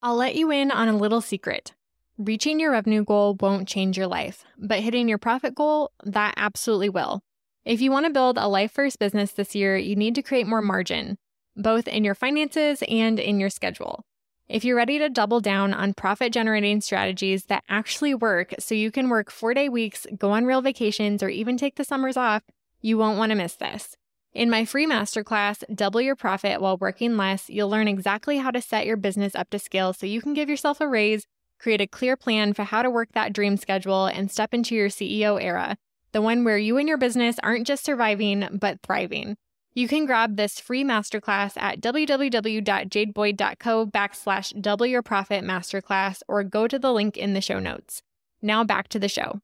I'll let you in on a little secret. Reaching your revenue goal won't change your life, but hitting your profit goal, that absolutely will. If you want to build a life first business this year, you need to create more margin, both in your finances and in your schedule. If you're ready to double down on profit generating strategies that actually work so you can work four day weeks, go on real vacations, or even take the summers off, you won't want to miss this. In my free masterclass, Double Your Profit While Working Less, you'll learn exactly how to set your business up to scale so you can give yourself a raise, create a clear plan for how to work that dream schedule, and step into your CEO era, the one where you and your business aren't just surviving, but thriving. You can grab this free masterclass at www.jadeboyd.co backslash double your profit masterclass or go to the link in the show notes. Now back to the show.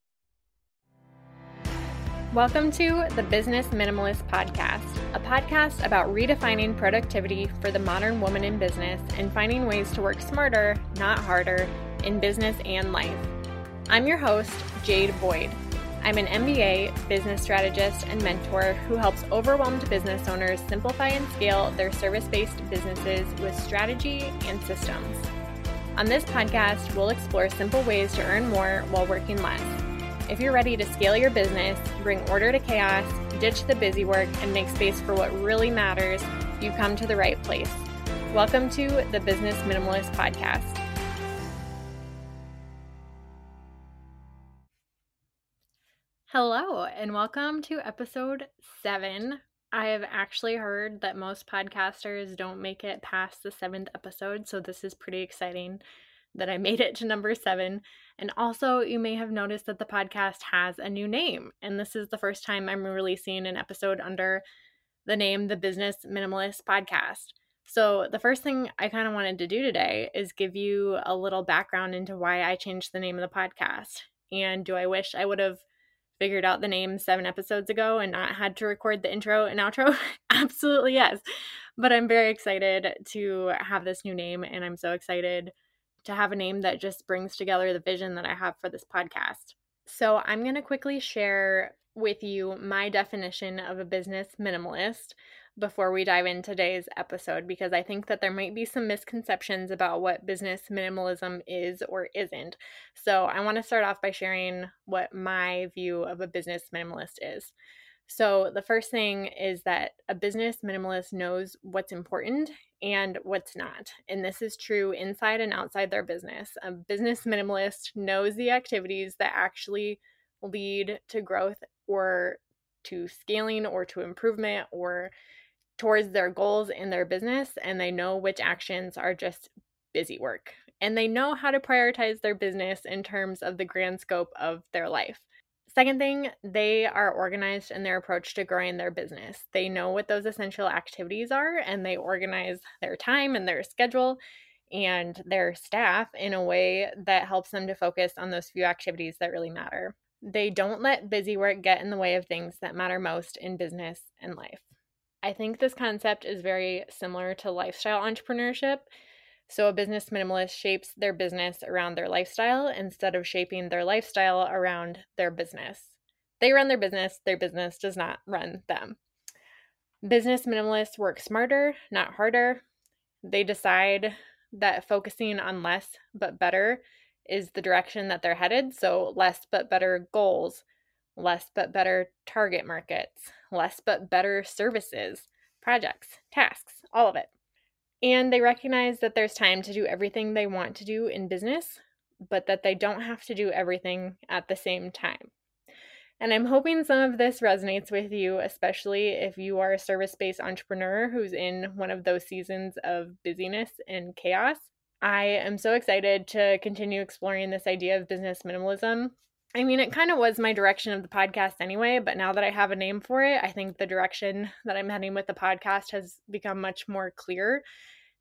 Welcome to the Business Minimalist Podcast, a podcast about redefining productivity for the modern woman in business and finding ways to work smarter, not harder, in business and life. I'm your host, Jade Boyd. I'm an MBA, business strategist, and mentor who helps overwhelmed business owners simplify and scale their service based businesses with strategy and systems. On this podcast, we'll explore simple ways to earn more while working less if you're ready to scale your business, bring order to chaos, ditch the busy work, and make space for what really matters, you've come to the right place. Welcome to the Business Minimalist Podcast. Hello, and welcome to episode seven. I have actually heard that most podcasters don't make it past the seventh episode, so this is pretty exciting that I made it to number seven. And also, you may have noticed that the podcast has a new name. And this is the first time I'm releasing an episode under the name The Business Minimalist Podcast. So, the first thing I kind of wanted to do today is give you a little background into why I changed the name of the podcast. And do I wish I would have figured out the name seven episodes ago and not had to record the intro and outro? Absolutely, yes. But I'm very excited to have this new name, and I'm so excited to have a name that just brings together the vision that I have for this podcast. So, I'm going to quickly share with you my definition of a business minimalist before we dive into today's episode because I think that there might be some misconceptions about what business minimalism is or isn't. So, I want to start off by sharing what my view of a business minimalist is. So, the first thing is that a business minimalist knows what's important and what's not. And this is true inside and outside their business. A business minimalist knows the activities that actually lead to growth or to scaling or to improvement or towards their goals in their business. And they know which actions are just busy work. And they know how to prioritize their business in terms of the grand scope of their life. Second thing, they are organized in their approach to growing their business. They know what those essential activities are and they organize their time and their schedule and their staff in a way that helps them to focus on those few activities that really matter. They don't let busy work get in the way of things that matter most in business and life. I think this concept is very similar to lifestyle entrepreneurship so, a business minimalist shapes their business around their lifestyle instead of shaping their lifestyle around their business. They run their business, their business does not run them. Business minimalists work smarter, not harder. They decide that focusing on less but better is the direction that they're headed. So, less but better goals, less but better target markets, less but better services, projects, tasks, all of it. And they recognize that there's time to do everything they want to do in business, but that they don't have to do everything at the same time. And I'm hoping some of this resonates with you, especially if you are a service based entrepreneur who's in one of those seasons of busyness and chaos. I am so excited to continue exploring this idea of business minimalism. I mean, it kind of was my direction of the podcast anyway, but now that I have a name for it, I think the direction that I'm heading with the podcast has become much more clear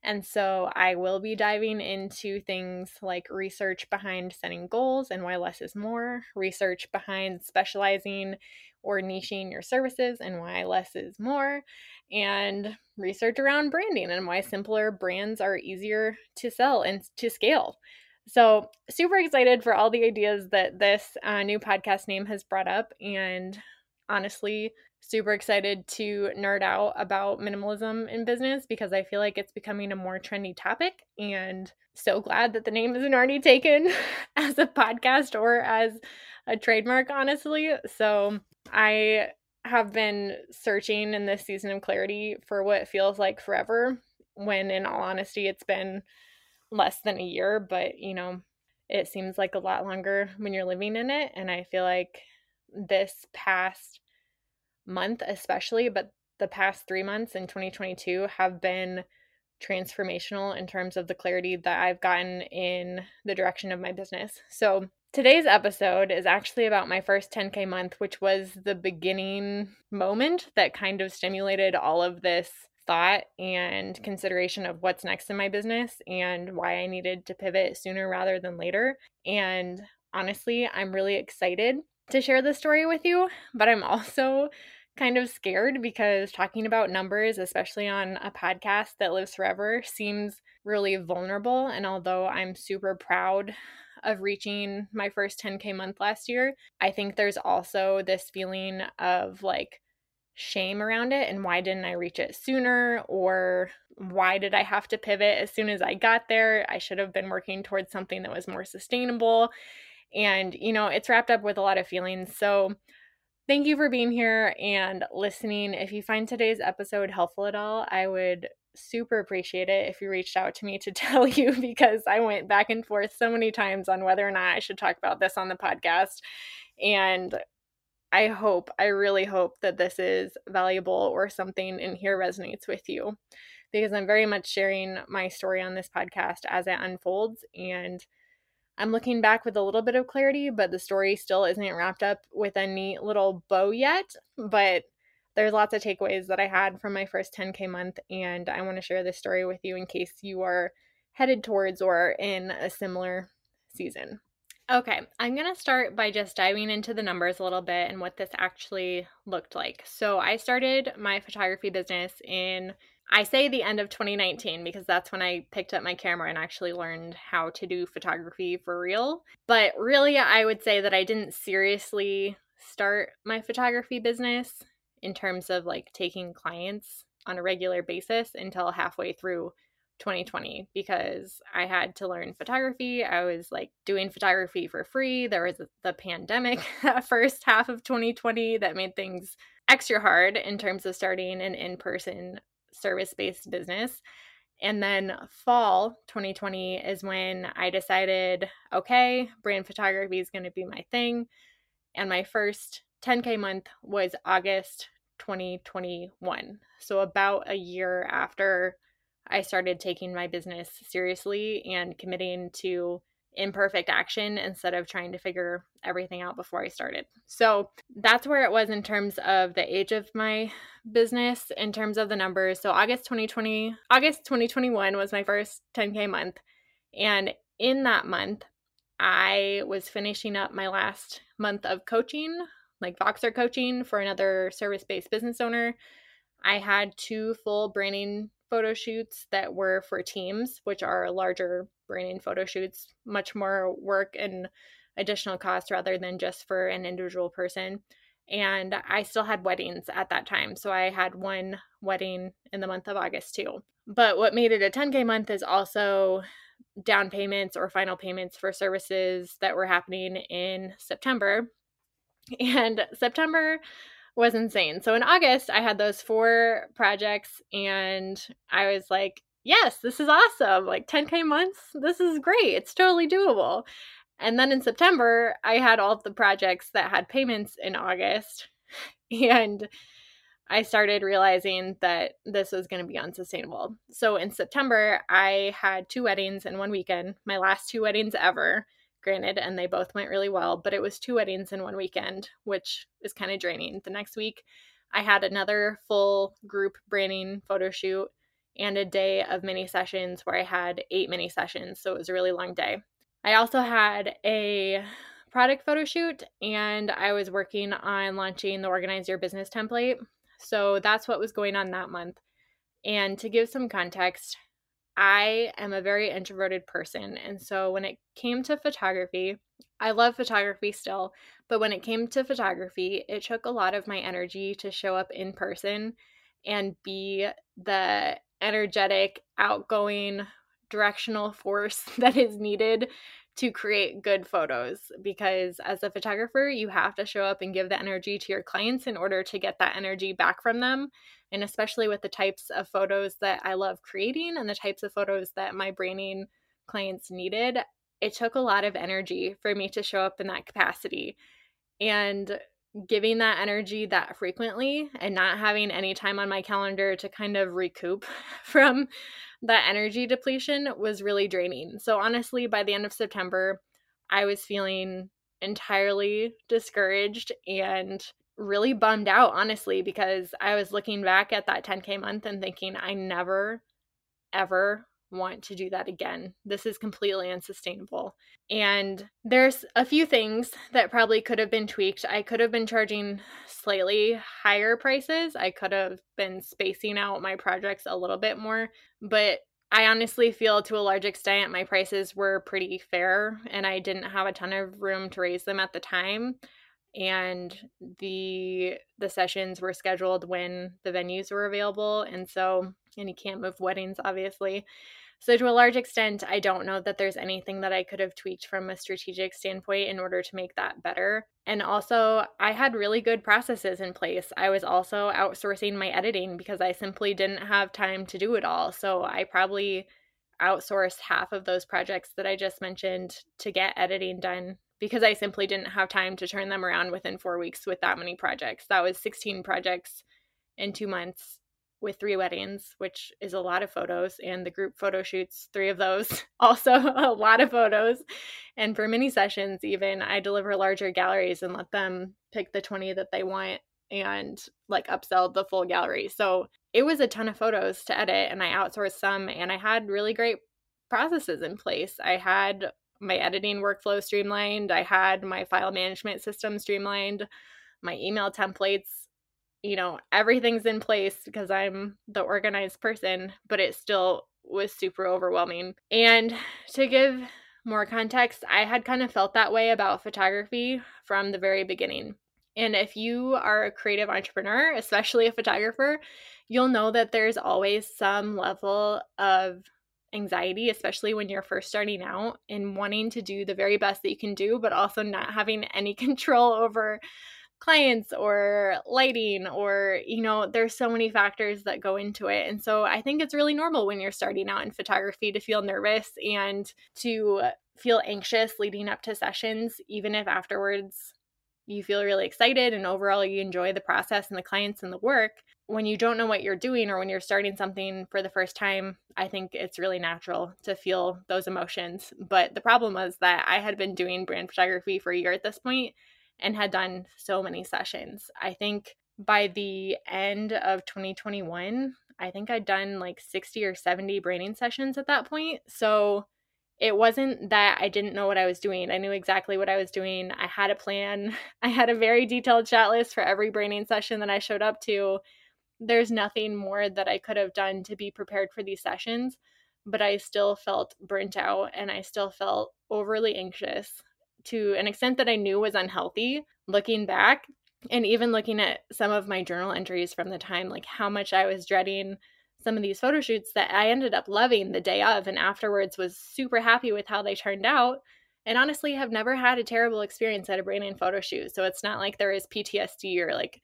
and so I will be diving into things like research behind setting goals and why less is more, research behind specializing or niching your services and why less is more, and research around branding and why simpler brands are easier to sell and to scale. So, super excited for all the ideas that this uh, new podcast name has brought up. And honestly, super excited to nerd out about minimalism in business because I feel like it's becoming a more trendy topic and so glad that the name isn't already taken as a podcast or as a trademark, honestly. So I have been searching in this season of clarity for what feels like forever, when in all honesty, it's been less than a year, but you know, it seems like a lot longer when you're living in it. And I feel like this past month, especially, but the past three months in 2022 have been transformational in terms of the clarity that I've gotten in the direction of my business. So, today's episode is actually about my first 10K month, which was the beginning moment that kind of stimulated all of this thought and mm-hmm. consideration of what's next in my business and why I needed to pivot sooner rather than later. And honestly, I'm really excited to share this story with you, but I'm also kind of scared because talking about numbers, especially on a podcast that lives forever, seems really vulnerable. And although I'm super proud of reaching my first 10K month last year, I think there's also this feeling of like shame around it and why didn't I reach it sooner or why did I have to pivot as soon as I got there? I should have been working towards something that was more sustainable. And, you know, it's wrapped up with a lot of feelings. So, Thank you for being here and listening. If you find today's episode helpful at all, I would super appreciate it if you reached out to me to tell you because I went back and forth so many times on whether or not I should talk about this on the podcast. And I hope, I really hope that this is valuable or something in here resonates with you because I'm very much sharing my story on this podcast as it unfolds. And I'm looking back with a little bit of clarity, but the story still isn't wrapped up with a neat little bow yet. But there's lots of takeaways that I had from my first 10K month, and I want to share this story with you in case you are headed towards or in a similar season. Okay, I'm going to start by just diving into the numbers a little bit and what this actually looked like. So, I started my photography business in I say the end of 2019 because that's when I picked up my camera and actually learned how to do photography for real. But really, I would say that I didn't seriously start my photography business in terms of like taking clients on a regular basis until halfway through 2020 because I had to learn photography. I was like doing photography for free. There was the pandemic first half of 2020 that made things extra hard in terms of starting an in person service based business. And then fall 2020 is when I decided, okay, brand photography is going to be my thing. And my first 10K month was August 2021. So, about a year after I started taking my business seriously and committing to imperfect action instead of trying to figure everything out before I started. So that's where it was in terms of the age of my business, in terms of the numbers. So August 2020, August 2021 was my first 10K month. And in that month, I was finishing up my last month of coaching, like Voxer coaching for another service based business owner. I had two full branding photo shoots that were for teams, which are larger branding photo shoots, much more work and additional cost rather than just for an individual person. And I still had weddings at that time. So I had one wedding in the month of August too. But what made it a 10K month is also down payments or final payments for services that were happening in September. And September was insane. So in August, I had those four projects and I was like, yes, this is awesome. Like 10K months, this is great. It's totally doable. And then in September, I had all of the projects that had payments in August. And I started realizing that this was going to be unsustainable. So in September, I had two weddings in one weekend, my last two weddings ever granted, and they both went really well, but it was two weddings in one weekend, which is kind of draining. The next week, I had another full group branding photo shoot and a day of mini sessions where I had eight mini sessions. So it was a really long day. I also had a product photo shoot and I was working on launching the Organize Your Business template. So that's what was going on that month. And to give some context, I am a very introverted person. And so when it came to photography, I love photography still, but when it came to photography, it took a lot of my energy to show up in person and be the energetic, outgoing, directional force that is needed to create good photos because as a photographer, you have to show up and give the energy to your clients in order to get that energy back from them. And especially with the types of photos that I love creating and the types of photos that my branding clients needed, it took a lot of energy for me to show up in that capacity. And giving that energy that frequently and not having any time on my calendar to kind of recoup from that energy depletion was really draining. So, honestly, by the end of September, I was feeling entirely discouraged and really bummed out, honestly, because I was looking back at that 10K month and thinking, I never, ever want to do that again. This is completely unsustainable. And there's a few things that probably could have been tweaked. I could have been charging slightly higher prices. I could have been spacing out my projects a little bit more, but I honestly feel to a large extent my prices were pretty fair and I didn't have a ton of room to raise them at the time and the the sessions were scheduled when the venues were available and so and you can't move weddings obviously so, to a large extent, I don't know that there's anything that I could have tweaked from a strategic standpoint in order to make that better. And also, I had really good processes in place. I was also outsourcing my editing because I simply didn't have time to do it all. So, I probably outsourced half of those projects that I just mentioned to get editing done because I simply didn't have time to turn them around within four weeks with that many projects. That was 16 projects in two months with three weddings, which is a lot of photos, and the group photo shoots, three of those, also a lot of photos. And for mini sessions, even I deliver larger galleries and let them pick the 20 that they want and like upsell the full gallery. So it was a ton of photos to edit, and I outsourced some, and I had really great processes in place. I had my editing workflow streamlined, I had my file management system streamlined, my email templates you know, everything's in place because I'm the organized person, but it still was super overwhelming. And to give more context, I had kind of felt that way about photography from the very beginning. And if you are a creative entrepreneur, especially a photographer, you'll know that there's always some level of anxiety, especially when you're first starting out and wanting to do the very best that you can do, but also not having any control over clients or lighting or you know there's so many factors that go into it. And so i think it's really normal when you're starting out in photography to feel nervous and to feel anxious leading up to sessions even if afterwards you feel really excited and overall you enjoy the process and the clients and the work. When you don't know what you're doing or when you're starting something for the first time i think it's really natural to feel those emotions. But the problem was that i had been doing brand photography for a year at this point and had done so many sessions. I think by the end of 2021, I think I'd done like 60 or 70 branding sessions at that point. So it wasn't that I didn't know what I was doing. I knew exactly what I was doing. I had a plan. I had a very detailed shot list for every branding session that I showed up to. There's nothing more that I could have done to be prepared for these sessions, but I still felt burnt out and I still felt overly anxious to an extent that I knew was unhealthy looking back. And even looking at some of my journal entries from the time, like how much I was dreading some of these photo shoots that I ended up loving the day of and afterwards was super happy with how they turned out. And honestly, have never had a terrible experience at a branding photo shoot. So it's not like there is PTSD or like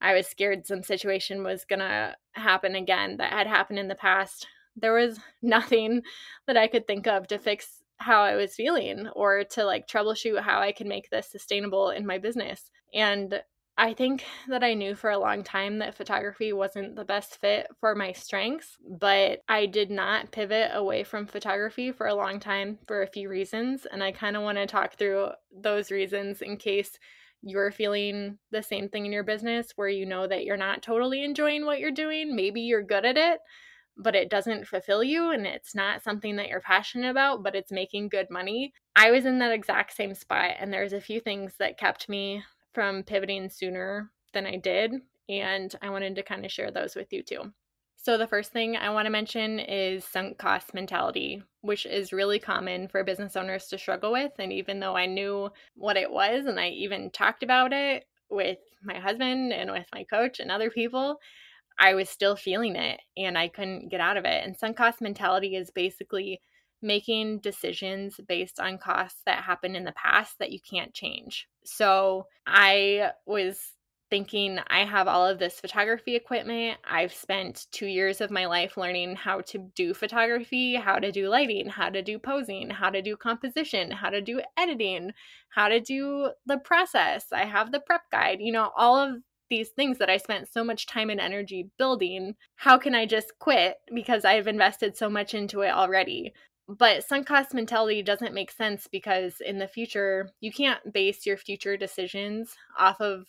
I was scared some situation was gonna happen again that had happened in the past. There was nothing that I could think of to fix how I was feeling or to like troubleshoot how I could make this sustainable in my business. And I think that I knew for a long time that photography wasn't the best fit for my strengths, but I did not pivot away from photography for a long time for a few reasons. And I kind of want to talk through those reasons in case you're feeling the same thing in your business where you know that you're not totally enjoying what you're doing. Maybe you're good at it, but it doesn't fulfill you and it's not something that you're passionate about, but it's making good money. I was in that exact same spot, and there's a few things that kept me from pivoting sooner than I did. And I wanted to kind of share those with you too. So, the first thing I want to mention is sunk cost mentality, which is really common for business owners to struggle with. And even though I knew what it was and I even talked about it with my husband and with my coach and other people, I was still feeling it and I couldn't get out of it. And sunk cost mentality is basically making decisions based on costs that happened in the past that you can't change. So I was thinking I have all of this photography equipment. I've spent two years of my life learning how to do photography, how to do lighting, how to do posing, how to do composition, how to do editing, how to do the process. I have the prep guide, you know, all of these things that I spent so much time and energy building. How can I just quit because I've invested so much into it already? But sunk cost mentality doesn't make sense because in the future, you can't base your future decisions off of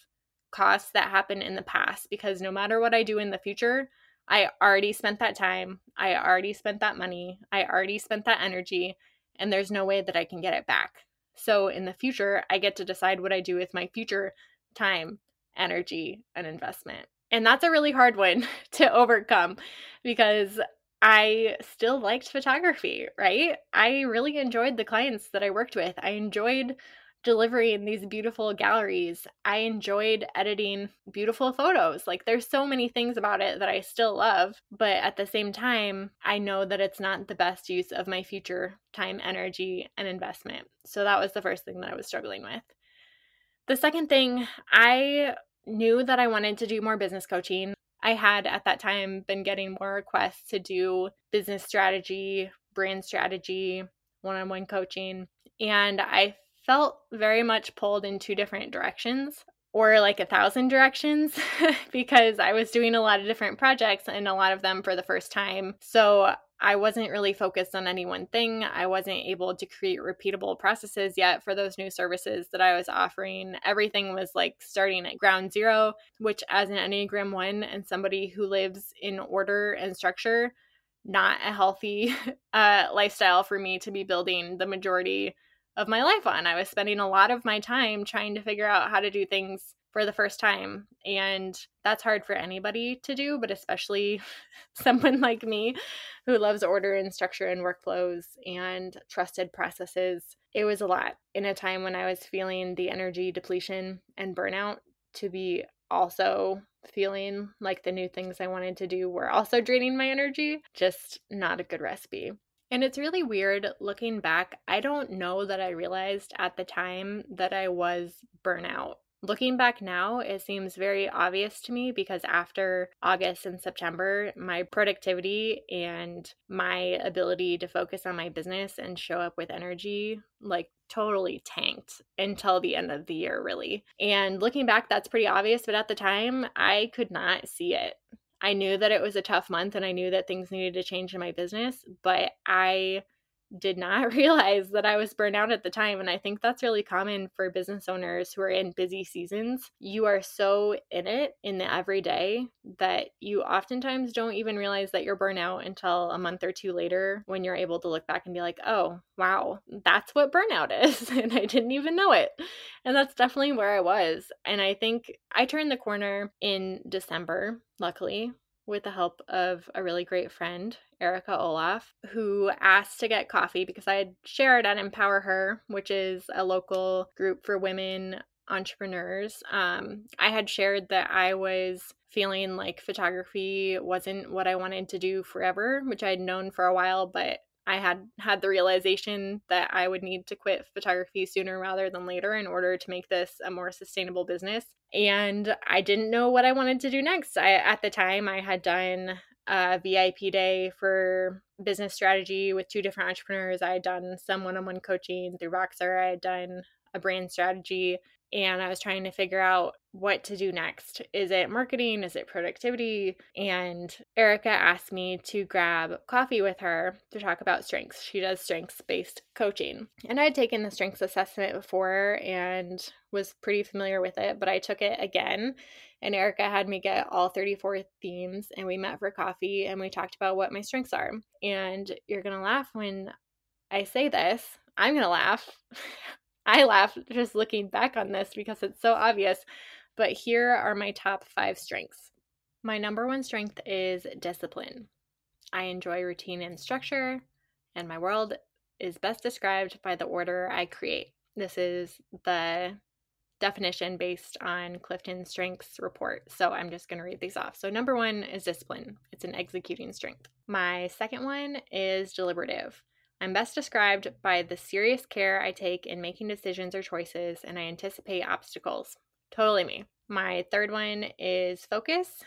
costs that happen in the past because no matter what I do in the future, I already spent that time, I already spent that money, I already spent that energy, and there's no way that I can get it back. So in the future, I get to decide what I do with my future time, energy, and investment. And that's a really hard one to overcome because I still liked photography, right? I really enjoyed the clients that I worked with. I enjoyed delivering these beautiful galleries. I enjoyed editing beautiful photos. Like, there's so many things about it that I still love, but at the same time, I know that it's not the best use of my future time, energy, and investment. So, that was the first thing that I was struggling with. The second thing, I knew that I wanted to do more business coaching. I had at that time been getting more requests to do business strategy, brand strategy, one on one coaching. And I felt very much pulled in two different directions or like a thousand directions because I was doing a lot of different projects and a lot of them for the first time. So I wasn't really focused on any one thing. I wasn't able to create repeatable processes yet for those new services that I was offering. Everything was like starting at ground zero, which, as an Enneagram 1 and somebody who lives in order and structure, not a healthy uh, lifestyle for me to be building the majority of my life on. I was spending a lot of my time trying to figure out how to do things for the first time. And that's hard for anybody to do, but especially someone like me who loves order and structure and workflows and trusted processes. It was a lot in a time when I was feeling the energy depletion and burnout to be also feeling like the new things I wanted to do were also draining my energy. Just not a good recipe. And it's really weird looking back. I don't know that I realized at the time that I was burnout. Looking back now, it seems very obvious to me because after August and September, my productivity and my ability to focus on my business and show up with energy like totally tanked until the end of the year, really. And looking back, that's pretty obvious, but at the time, I could not see it. I knew that it was a tough month and I knew that things needed to change in my business, but I did not realize that I was burned out at the time. And I think that's really common for business owners who are in busy seasons. You are so in it in the everyday that you oftentimes don't even realize that you're burnout until a month or two later when you're able to look back and be like, oh, wow, that's what burnout is. and I didn't even know it. And that's definitely where I was. And I think I turned the corner in December, luckily, with the help of a really great friend, Erica Olaf, who asked to get coffee because I had shared at Empower Her, which is a local group for women entrepreneurs. Um, I had shared that I was feeling like photography wasn't what I wanted to do forever, which I had known for a while, but I had had the realization that I would need to quit photography sooner rather than later in order to make this a more sustainable business. And I didn't know what I wanted to do next. I at the time I had done a VIP day for business strategy with two different entrepreneurs. I had done some one-on-one coaching through Voxer. I had done a brand strategy and I was trying to figure out what to do next. Is it marketing? Is it productivity? And Erica asked me to grab coffee with her to talk about strengths. She does strengths based coaching. And I had taken the strengths assessment before and was pretty familiar with it, but I took it again. And Erica had me get all 34 themes, and we met for coffee and we talked about what my strengths are. And you're going to laugh when I say this. I'm going to laugh. I laugh just looking back on this because it's so obvious. But here are my top five strengths. My number one strength is discipline. I enjoy routine and structure, and my world is best described by the order I create. This is the definition based on Clifton Strengths report. So I'm just going to read these off. So, number one is discipline, it's an executing strength. My second one is deliberative. I'm best described by the serious care I take in making decisions or choices, and I anticipate obstacles. Totally me. My third one is focus.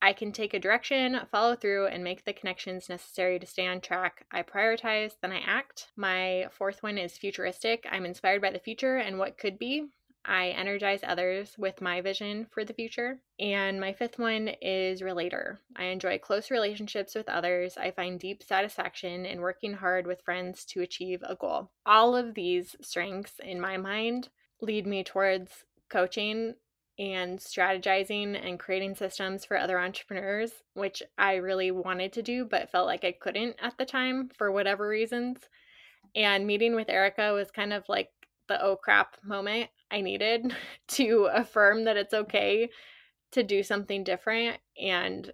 I can take a direction, follow through, and make the connections necessary to stay on track. I prioritize, then I act. My fourth one is futuristic. I'm inspired by the future and what could be. I energize others with my vision for the future. And my fifth one is relator. I enjoy close relationships with others. I find deep satisfaction in working hard with friends to achieve a goal. All of these strengths, in my mind, lead me towards coaching and strategizing and creating systems for other entrepreneurs, which I really wanted to do, but felt like I couldn't at the time for whatever reasons. And meeting with Erica was kind of like the oh crap moment I needed to affirm that it's okay to do something different and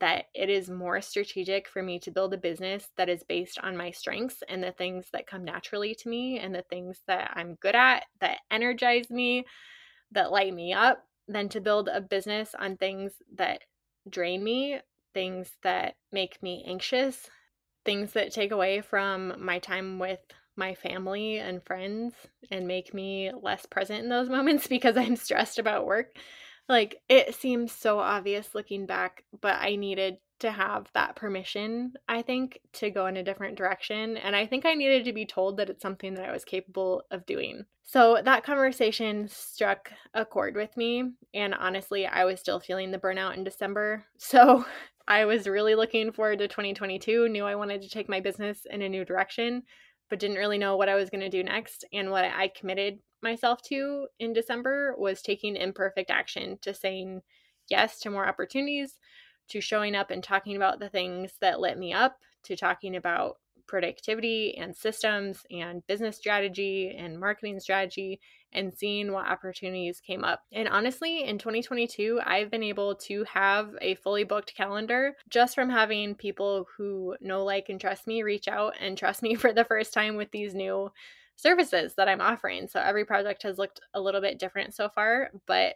that it is more strategic for me to build a business that is based on my strengths and the things that come naturally to me and the things that I'm good at that energize me that light me up than to build a business on things that drain me, things that make me anxious, things that take away from my time with my family and friends and make me less present in those moments because I'm stressed about work. Like it seems so obvious looking back, but I needed to have that permission, I think, to go in a different direction. And I think I needed to be told that it's something that I was capable of doing. So that conversation struck a chord with me. And honestly, I was still feeling the burnout in December. So I was really looking forward to 2022, knew I wanted to take my business in a new direction, but didn't really know what I was going to do next. And what I committed myself to in December was taking imperfect action to saying yes to more opportunities, to showing up and talking about the things that lit me up, to talking about productivity and systems and business strategy and marketing strategy and seeing what opportunities came up. And honestly, in 2022, I've been able to have a fully booked calendar just from having people who know, like, and trust me reach out and trust me for the first time with these new services that I'm offering. So every project has looked a little bit different so far, but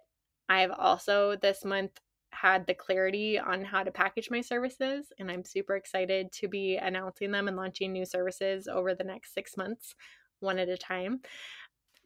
I've also this month had the clarity on how to package my services, and I'm super excited to be announcing them and launching new services over the next six months, one at a time.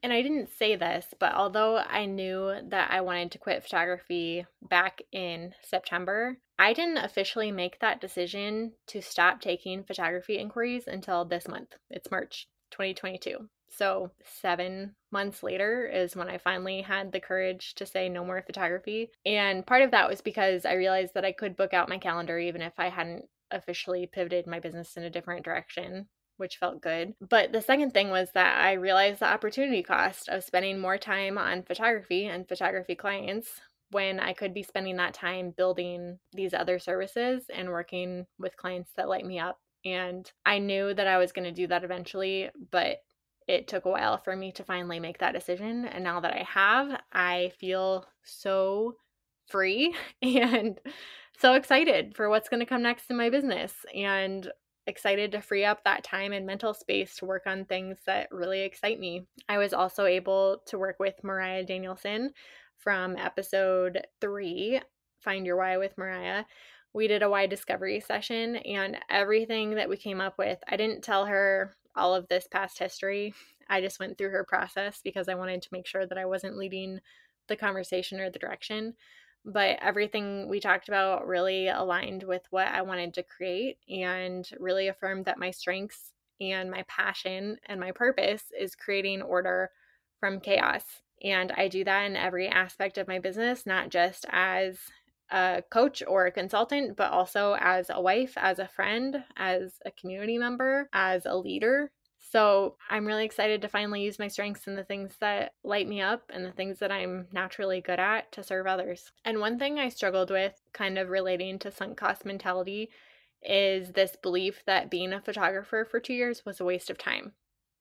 And I didn't say this, but although I knew that I wanted to quit photography back in September, I didn't officially make that decision to stop taking photography inquiries until this month. It's March 2022. So, seven months later is when I finally had the courage to say no more photography. And part of that was because I realized that I could book out my calendar even if I hadn't officially pivoted my business in a different direction, which felt good. But the second thing was that I realized the opportunity cost of spending more time on photography and photography clients when I could be spending that time building these other services and working with clients that light me up. And I knew that I was going to do that eventually, but it took a while for me to finally make that decision. And now that I have, I feel so free and so excited for what's going to come next in my business and excited to free up that time and mental space to work on things that really excite me. I was also able to work with Mariah Danielson from episode three, Find Your Why with Mariah. We did a why discovery session, and everything that we came up with, I didn't tell her all of this past history. I just went through her process because I wanted to make sure that I wasn't leading the conversation or the direction. But everything we talked about really aligned with what I wanted to create and really affirmed that my strengths and my passion and my purpose is creating order from chaos. And I do that in every aspect of my business, not just as a coach or a consultant, but also as a wife, as a friend, as a community member, as a leader. So I'm really excited to finally use my strengths and the things that light me up and the things that I'm naturally good at to serve others. And one thing I struggled with, kind of relating to sunk cost mentality, is this belief that being a photographer for two years was a waste of time.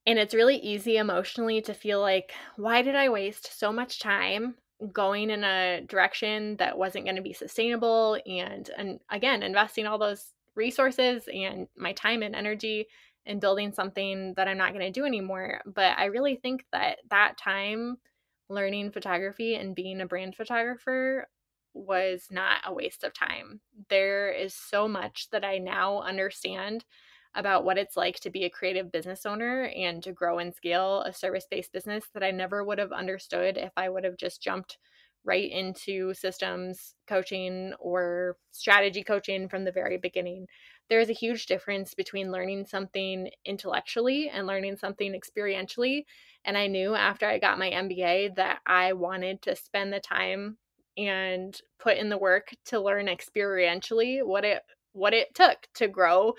And it's really easy emotionally to feel like, why did I waste so much time going in a direction that wasn't going to be sustainable and and again investing all those resources and my time and energy in building something that I'm not going to do anymore but I really think that that time learning photography and being a brand photographer was not a waste of time. There is so much that I now understand about what it's like to be a creative business owner and to grow and scale a service based business that I never would have understood if I would have just jumped right into systems coaching or strategy coaching from the very beginning. There's a huge difference between learning something intellectually and learning something experientially. And I knew after I got my MBA that I wanted to spend the time and put in the work to learn experientially what it what it took to grow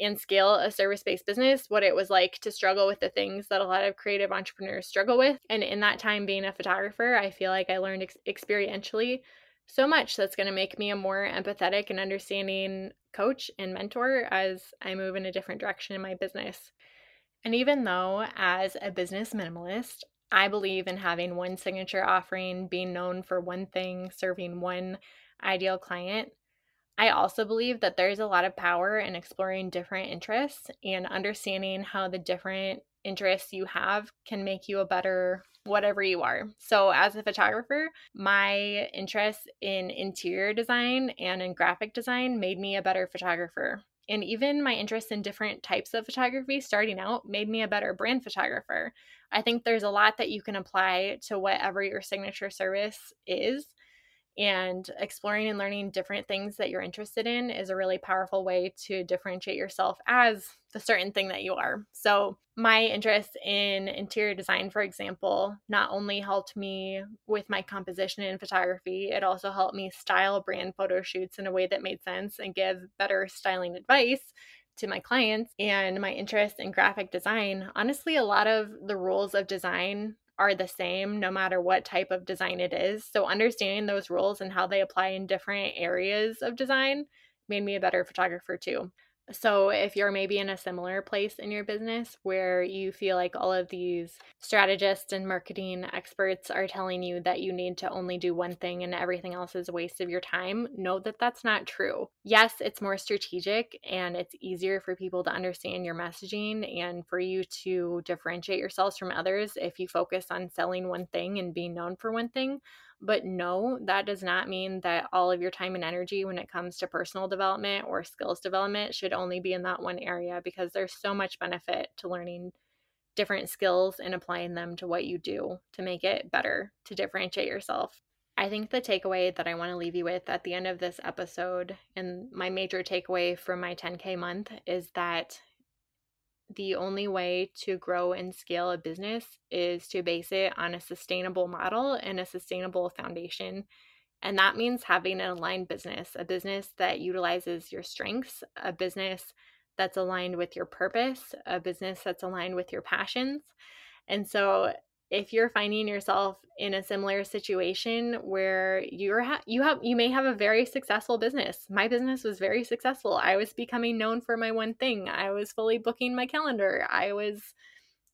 and scale a service based business, what it was like to struggle with the things that a lot of creative entrepreneurs struggle with. And in that time being a photographer, I feel like I learned ex- experientially so much that's going to make me a more empathetic and understanding coach and mentor as I move in a different direction in my business. And even though, as a business minimalist, I believe in having one signature offering, being known for one thing, serving one ideal client, I also believe that there's a lot of power in exploring different interests and understanding how the different interests you have can make you a better whatever you are. So, as a photographer, my interest in interior design and in graphic design made me a better photographer. And even my interest in different types of photography starting out made me a better brand photographer. I think there's a lot that you can apply to whatever your signature service is and exploring and learning different things that you're interested in is a really powerful way to differentiate yourself as the certain thing that you are. So, my interest in interior design, for example, not only helped me with my composition in photography, it also helped me style brand photo shoots in a way that made sense and give better styling advice to my clients and my interest in graphic design. Honestly, a lot of the rules of design are the same no matter what type of design it is. So, understanding those rules and how they apply in different areas of design made me a better photographer too. So, if you're maybe in a similar place in your business where you feel like all of these strategists and marketing experts are telling you that you need to only do one thing and everything else is a waste of your time, know that that's not true. Yes, it's more strategic and it's easier for people to understand your messaging and for you to differentiate yourselves from others if you focus on selling one thing and being known for one thing. But no, that does not mean that all of your time and energy when it comes to personal development or skills development should only be in that one area because there's so much benefit to learning different skills and applying them to what you do to make it better, to differentiate yourself. I think the takeaway that I want to leave you with at the end of this episode, and my major takeaway from my 10K month, is that the only way to grow and scale a business is to base it on a sustainable model and a sustainable foundation. And that means having an aligned business, a business that utilizes your strengths, a business that's aligned with your purpose, a business that's aligned with your passions. And so if you're finding yourself in a similar situation where you're ha- you have you may have a very successful business. My business was very successful. I was becoming known for my one thing. I was fully booking my calendar. I was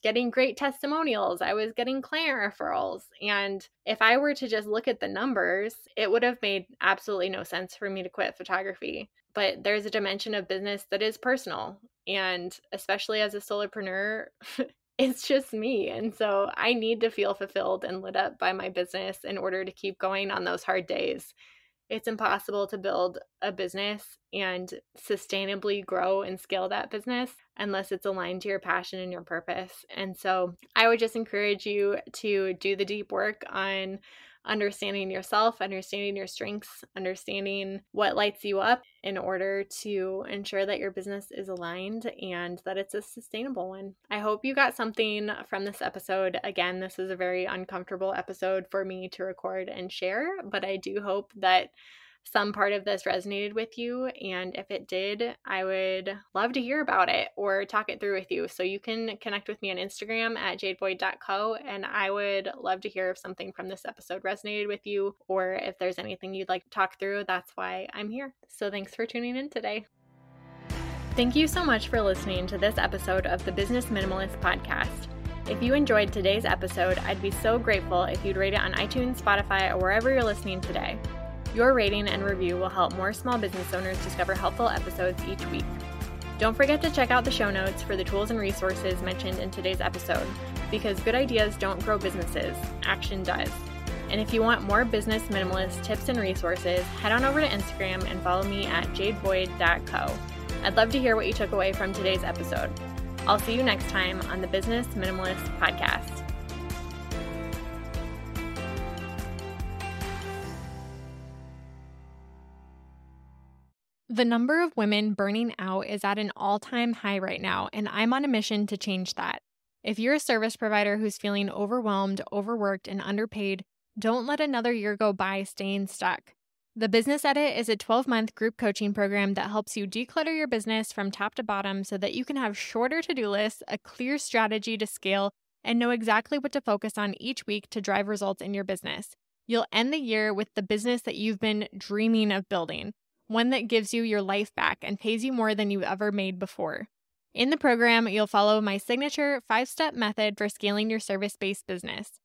getting great testimonials. I was getting client referrals. And if I were to just look at the numbers, it would have made absolutely no sense for me to quit photography. But there's a dimension of business that is personal. And especially as a solopreneur, it's just me. And so I need to feel fulfilled and lit up by my business in order to keep going on those hard days. It's impossible to build a business and sustainably grow and scale that business unless it's aligned to your passion and your purpose. And so I would just encourage you to do the deep work on understanding yourself, understanding your strengths, understanding what lights you up in order to ensure that your business is aligned and that it's a sustainable one. I hope you got something from this episode. Again, this is a very uncomfortable episode for me to record and share, but I do hope that some part of this resonated with you. And if it did, I would love to hear about it or talk it through with you. So you can connect with me on Instagram at jadeboyd.co. And I would love to hear if something from this episode resonated with you or if there's anything you'd like to talk through. That's why I'm here. So thanks for tuning in today. Thank you so much for listening to this episode of the Business Minimalist Podcast. If you enjoyed today's episode, I'd be so grateful if you'd rate it on iTunes, Spotify, or wherever you're listening today. Your rating and review will help more small business owners discover helpful episodes each week. Don't forget to check out the show notes for the tools and resources mentioned in today's episode, because good ideas don't grow businesses, action does. And if you want more business minimalist tips and resources, head on over to Instagram and follow me at jadeboyd.co. I'd love to hear what you took away from today's episode. I'll see you next time on the Business Minimalist Podcast. The number of women burning out is at an all time high right now, and I'm on a mission to change that. If you're a service provider who's feeling overwhelmed, overworked, and underpaid, don't let another year go by staying stuck. The Business Edit is a 12 month group coaching program that helps you declutter your business from top to bottom so that you can have shorter to do lists, a clear strategy to scale, and know exactly what to focus on each week to drive results in your business. You'll end the year with the business that you've been dreaming of building, one that gives you your life back and pays you more than you ever made before. In the program, you'll follow my signature five step method for scaling your service based business.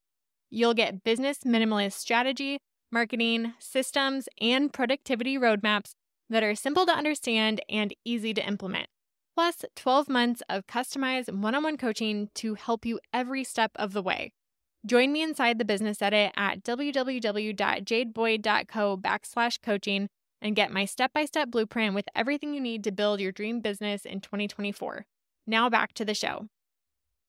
You'll get business minimalist strategy marketing, systems, and productivity roadmaps that are simple to understand and easy to implement. Plus, 12 months of customized one on one coaching to help you every step of the way. Join me inside the business edit at www.jadeboyd.co backslash coaching and get my step by step blueprint with everything you need to build your dream business in 2024. Now back to the show.